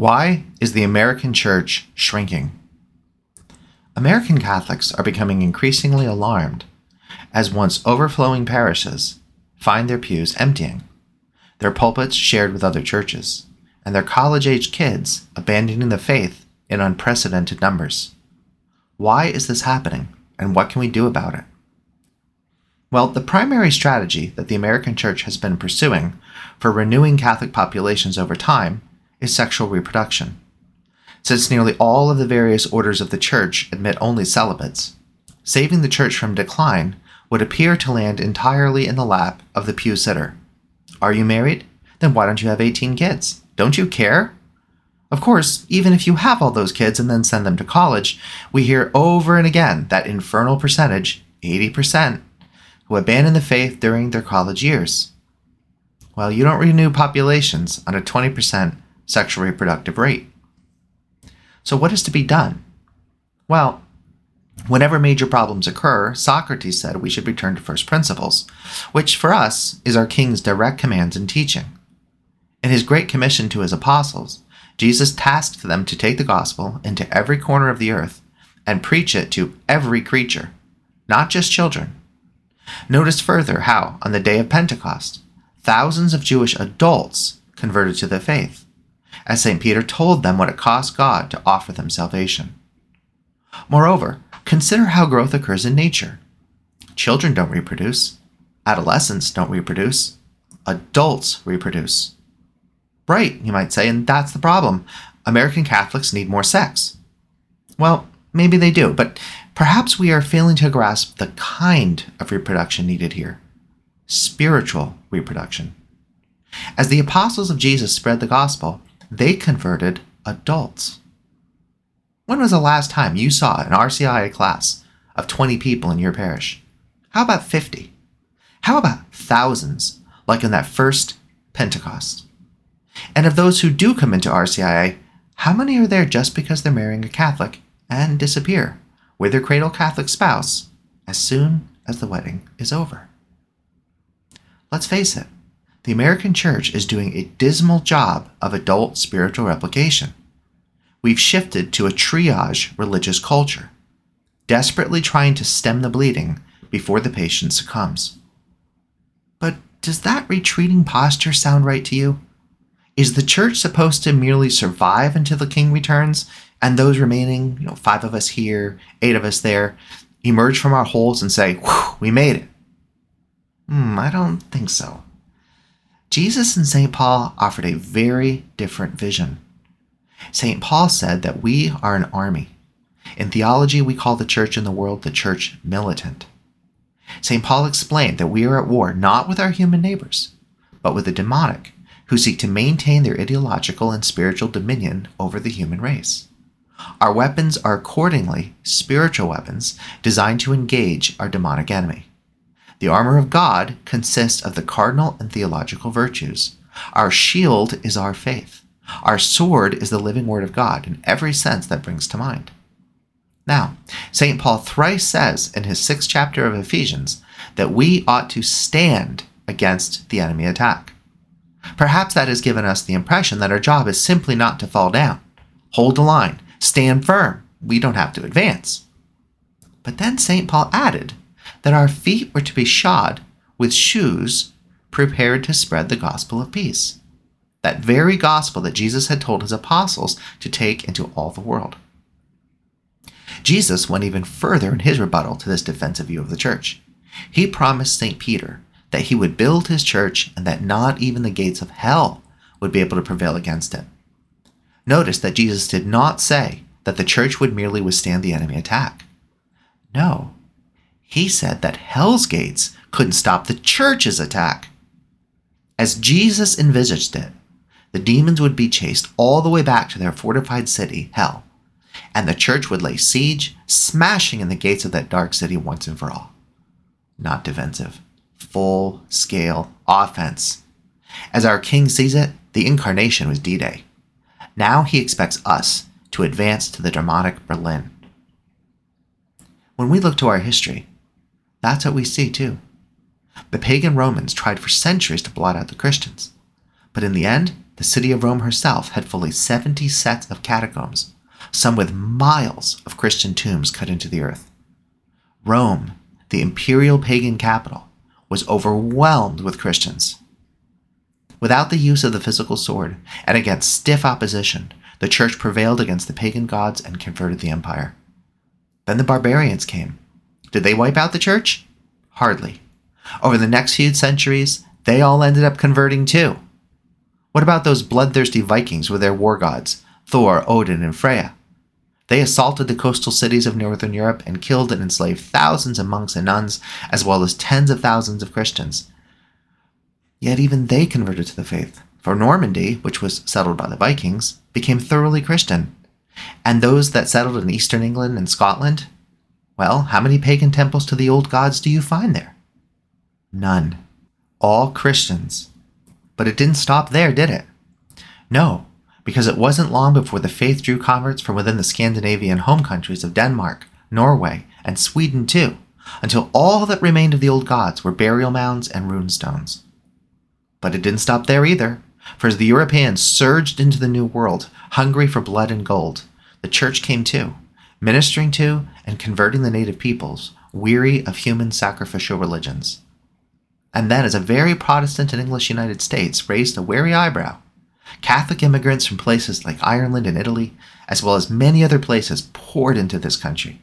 Why is the American church shrinking? American Catholics are becoming increasingly alarmed as once overflowing parishes find their pews emptying, their pulpits shared with other churches, and their college age kids abandoning the faith in unprecedented numbers. Why is this happening, and what can we do about it? Well, the primary strategy that the American Church has been pursuing for renewing Catholic populations over time is sexual reproduction. Since nearly all of the various orders of the Church admit only celibates, saving the Church from decline would appear to land entirely in the lap of the pew sitter. Are you married? Then why don't you have 18 kids? Don't you care? Of course, even if you have all those kids and then send them to college, we hear over and again that infernal percentage, 80%, who abandon the faith during their college years. Well, you don't renew populations on a 20% sexual reproductive rate. So, what is to be done? Well, whenever major problems occur, Socrates said we should return to first principles, which for us is our King's direct commands and teaching. In his great commission to his apostles, Jesus tasked them to take the gospel into every corner of the earth and preach it to every creature, not just children, Notice further how, on the day of Pentecost, thousands of Jewish adults converted to the faith, as St. Peter told them what it cost God to offer them salvation. Moreover, consider how growth occurs in nature. Children don't reproduce, adolescents don't reproduce, adults reproduce. Right, you might say, and that's the problem. American Catholics need more sex. Well, maybe they do, but Perhaps we are failing to grasp the kind of reproduction needed here spiritual reproduction. As the apostles of Jesus spread the gospel, they converted adults. When was the last time you saw an RCIA class of 20 people in your parish? How about 50? How about thousands, like in that first Pentecost? And of those who do come into RCIA, how many are there just because they're marrying a Catholic and disappear? with their cradle Catholic spouse as soon as the wedding is over. Let's face it, the American Church is doing a dismal job of adult spiritual replication. We've shifted to a triage religious culture, desperately trying to stem the bleeding before the patient succumbs. But does that retreating posture sound right to you? Is the church supposed to merely survive until the king returns and those remaining, you know, five of us here, eight of us there, emerge from our holes and say, we made it. Hmm, I don't think so. Jesus and St. Paul offered a very different vision. St. Paul said that we are an army. In theology, we call the church in the world the church militant. St. Paul explained that we are at war not with our human neighbors, but with the demonic, who seek to maintain their ideological and spiritual dominion over the human race. Our weapons are accordingly spiritual weapons designed to engage our demonic enemy. The armor of God consists of the cardinal and theological virtues. Our shield is our faith. Our sword is the living word of God in every sense that brings to mind. Now, St. Paul thrice says in his sixth chapter of Ephesians that we ought to stand against the enemy attack. Perhaps that has given us the impression that our job is simply not to fall down, hold the line, stand firm. We don't have to advance. But then St. Paul added that our feet were to be shod with shoes prepared to spread the gospel of peace. That very gospel that Jesus had told his apostles to take into all the world. Jesus went even further in his rebuttal to this defensive view of the church. He promised St. Peter that he would build his church and that not even the gates of hell would be able to prevail against it. Notice that Jesus did not say that the church would merely withstand the enemy attack. No, he said that hell's gates couldn't stop the church's attack. As Jesus envisaged it, the demons would be chased all the way back to their fortified city, hell, and the church would lay siege, smashing in the gates of that dark city once and for all. Not defensive, full scale offense. As our king sees it, the incarnation was D Day. Now he expects us to advance to the demonic Berlin. When we look to our history, that's what we see too. The pagan Romans tried for centuries to blot out the Christians, but in the end, the city of Rome herself had fully 70 sets of catacombs, some with miles of Christian tombs cut into the earth. Rome, the imperial pagan capital, was overwhelmed with Christians. Without the use of the physical sword and against stiff opposition, the church prevailed against the pagan gods and converted the empire. Then the barbarians came. Did they wipe out the church? Hardly. Over the next few centuries, they all ended up converting too. What about those bloodthirsty Vikings with their war gods, Thor, Odin, and Freya? They assaulted the coastal cities of northern Europe and killed and enslaved thousands of monks and nuns, as well as tens of thousands of Christians. Yet even they converted to the faith, for Normandy, which was settled by the Vikings, became thoroughly Christian. And those that settled in eastern England and Scotland, well, how many pagan temples to the old gods do you find there? None. All Christians. But it didn't stop there, did it? No, because it wasn't long before the faith drew converts from within the Scandinavian home countries of Denmark, Norway, and Sweden too, until all that remained of the old gods were burial mounds and rune stones. But it didn't stop there either, for as the Europeans surged into the New World, hungry for blood and gold, the church came too, ministering to and converting the native peoples, weary of human sacrificial religions. And then, as a very Protestant and English United States raised a wary eyebrow, Catholic immigrants from places like Ireland and Italy, as well as many other places, poured into this country.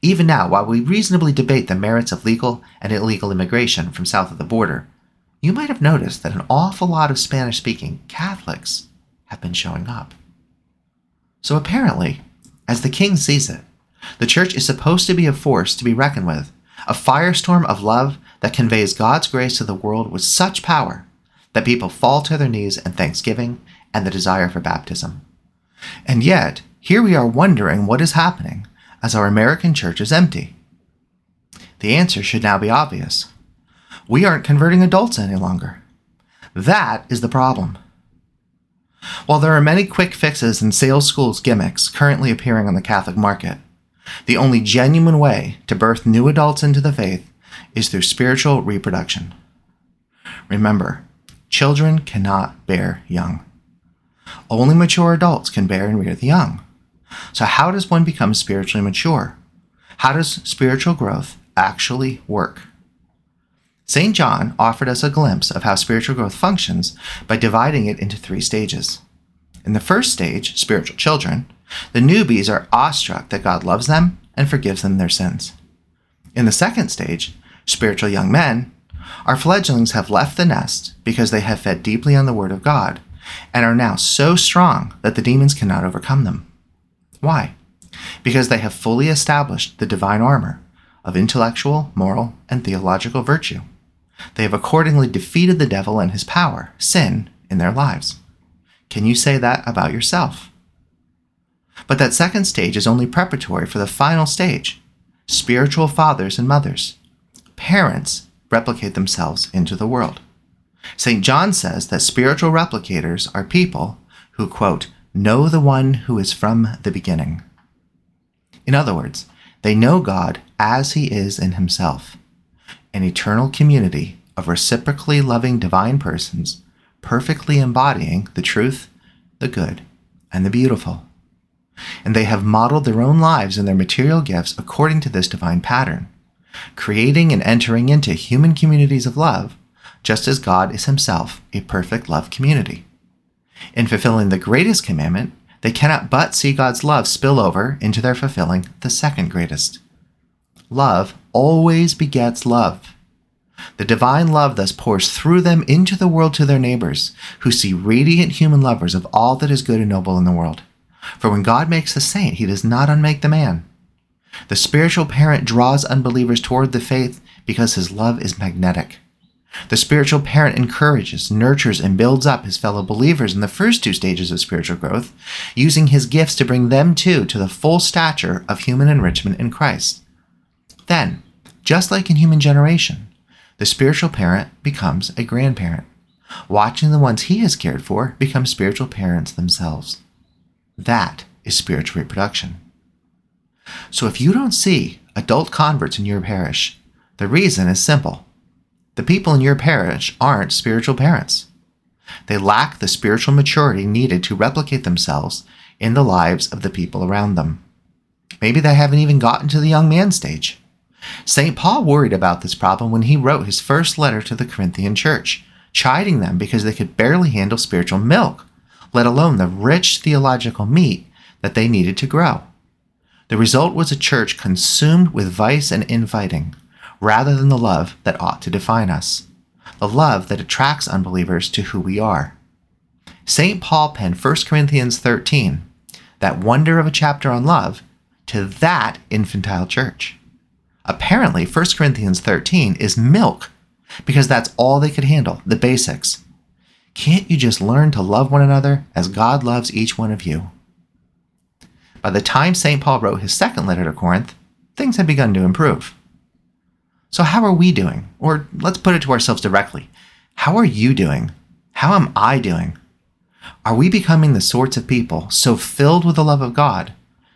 Even now, while we reasonably debate the merits of legal and illegal immigration from south of the border, you might have noticed that an awful lot of Spanish speaking Catholics have been showing up. So apparently, as the king sees it, the church is supposed to be a force to be reckoned with, a firestorm of love that conveys God's grace to the world with such power that people fall to their knees in thanksgiving and the desire for baptism. And yet, here we are wondering what is happening as our American church is empty. The answer should now be obvious. We aren't converting adults any longer. That is the problem. While there are many quick fixes and sales schools gimmicks currently appearing on the Catholic market, the only genuine way to birth new adults into the faith is through spiritual reproduction. Remember, children cannot bear young. Only mature adults can bear and rear the young. So, how does one become spiritually mature? How does spiritual growth actually work? St. John offered us a glimpse of how spiritual growth functions by dividing it into three stages. In the first stage, spiritual children, the newbies are awestruck that God loves them and forgives them their sins. In the second stage, spiritual young men, our fledglings have left the nest because they have fed deeply on the Word of God and are now so strong that the demons cannot overcome them. Why? Because they have fully established the divine armor of intellectual, moral, and theological virtue. They have accordingly defeated the devil and his power, sin, in their lives. Can you say that about yourself? But that second stage is only preparatory for the final stage spiritual fathers and mothers. Parents replicate themselves into the world. St. John says that spiritual replicators are people who, quote, know the one who is from the beginning. In other words, they know God as he is in himself, an eternal community of reciprocally loving divine persons, perfectly embodying the truth, the good, and the beautiful. And they have modeled their own lives and their material gifts according to this divine pattern, creating and entering into human communities of love, just as God is himself a perfect love community. In fulfilling the greatest commandment, they cannot but see God's love spill over into their fulfilling the second greatest. Love always begets love. The divine love thus pours through them into the world to their neighbors, who see radiant human lovers of all that is good and noble in the world. For when God makes the saint, he does not unmake the man. The spiritual parent draws unbelievers toward the faith because his love is magnetic. The spiritual parent encourages, nurtures, and builds up his fellow believers in the first two stages of spiritual growth, using his gifts to bring them too to the full stature of human enrichment in Christ. Then, just like in human generation, the spiritual parent becomes a grandparent. Watching the ones he has cared for become spiritual parents themselves. That is spiritual reproduction. So if you don't see adult converts in your parish, the reason is simple. The people in your parish aren't spiritual parents. They lack the spiritual maturity needed to replicate themselves in the lives of the people around them. Maybe they haven't even gotten to the young man stage. St. Paul worried about this problem when he wrote his first letter to the Corinthian church, chiding them because they could barely handle spiritual milk, let alone the rich theological meat that they needed to grow. The result was a church consumed with vice and infighting, rather than the love that ought to define us, the love that attracts unbelievers to who we are. St. Paul penned 1 Corinthians 13, that wonder of a chapter on love, to that infantile church. Apparently, 1 Corinthians 13 is milk because that's all they could handle, the basics. Can't you just learn to love one another as God loves each one of you? By the time St. Paul wrote his second letter to Corinth, things had begun to improve. So, how are we doing? Or let's put it to ourselves directly how are you doing? How am I doing? Are we becoming the sorts of people so filled with the love of God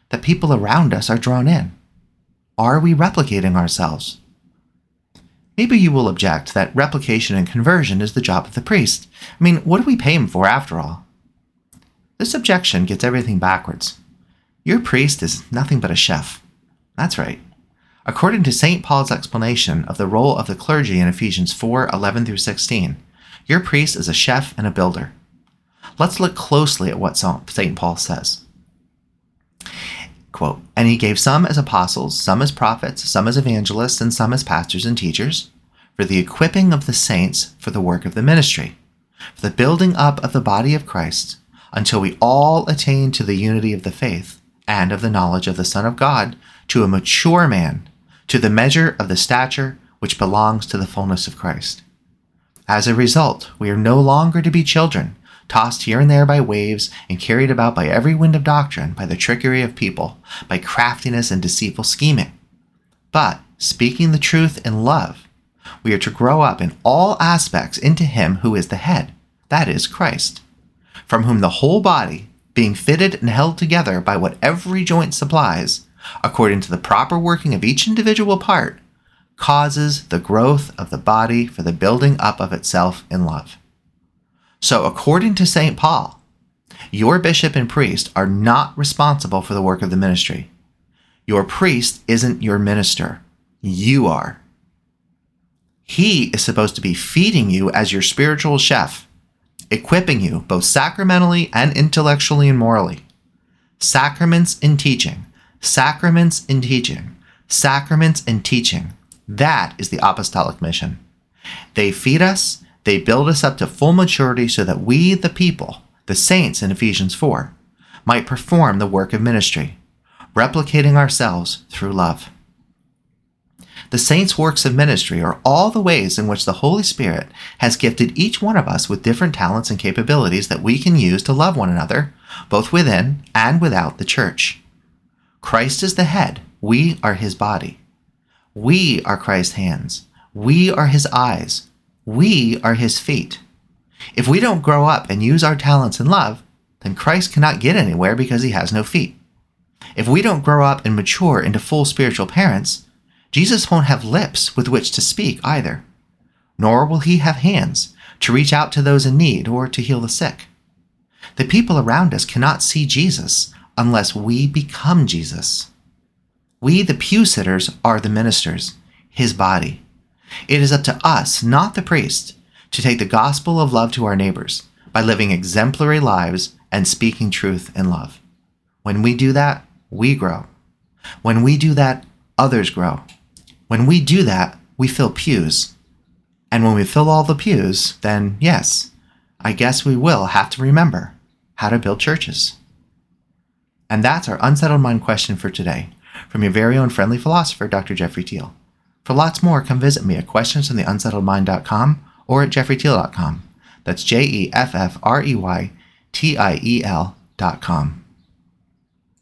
that people around us are drawn in? Are we replicating ourselves? Maybe you will object that replication and conversion is the job of the priest. I mean, what do we pay him for after all? This objection gets everything backwards. Your priest is nothing but a chef. That's right. According to St. Paul's explanation of the role of the clergy in Ephesians 4 11 through 16, your priest is a chef and a builder. Let's look closely at what St. Paul says. Quote, and he gave some as apostles, some as prophets, some as evangelists, and some as pastors and teachers, for the equipping of the saints for the work of the ministry, for the building up of the body of Christ, until we all attain to the unity of the faith and of the knowledge of the Son of God, to a mature man, to the measure of the stature which belongs to the fullness of Christ. As a result, we are no longer to be children tossed here and there by waves and carried about by every wind of doctrine, by the trickery of people, by craftiness and deceitful scheming. But, speaking the truth in love, we are to grow up in all aspects into Him who is the head, that is, Christ, from whom the whole body, being fitted and held together by what every joint supplies, according to the proper working of each individual part, causes the growth of the body for the building up of itself in love. So, according to St. Paul, your bishop and priest are not responsible for the work of the ministry. Your priest isn't your minister, you are. He is supposed to be feeding you as your spiritual chef, equipping you both sacramentally and intellectually and morally. Sacraments in teaching, sacraments in teaching, sacraments in teaching. That is the apostolic mission. They feed us they build us up to full maturity so that we, the people, the saints in Ephesians 4, might perform the work of ministry, replicating ourselves through love. The saints' works of ministry are all the ways in which the Holy Spirit has gifted each one of us with different talents and capabilities that we can use to love one another, both within and without the church. Christ is the head, we are his body. We are Christ's hands, we are his eyes, we are his feet. If we don't grow up and use our talents in love, then Christ cannot get anywhere because he has no feet. If we don't grow up and mature into full spiritual parents, Jesus won't have lips with which to speak either, nor will he have hands to reach out to those in need or to heal the sick. The people around us cannot see Jesus unless we become Jesus. We, the pew sitters, are the ministers, his body. It is up to us, not the priest, to take the gospel of love to our neighbors by living exemplary lives and speaking truth in love. When we do that, we grow. When we do that, others grow. When we do that, we fill pews. And when we fill all the pews, then yes, I guess we will have to remember how to build churches. And that's our unsettled mind question for today from your very own friendly philosopher, Dr. Jeffrey Tiel. For lots more, come visit me at questionsfromtheunsettledmind.com or at jeffreytiel.com. That's J E F F R E Y T I E L.com.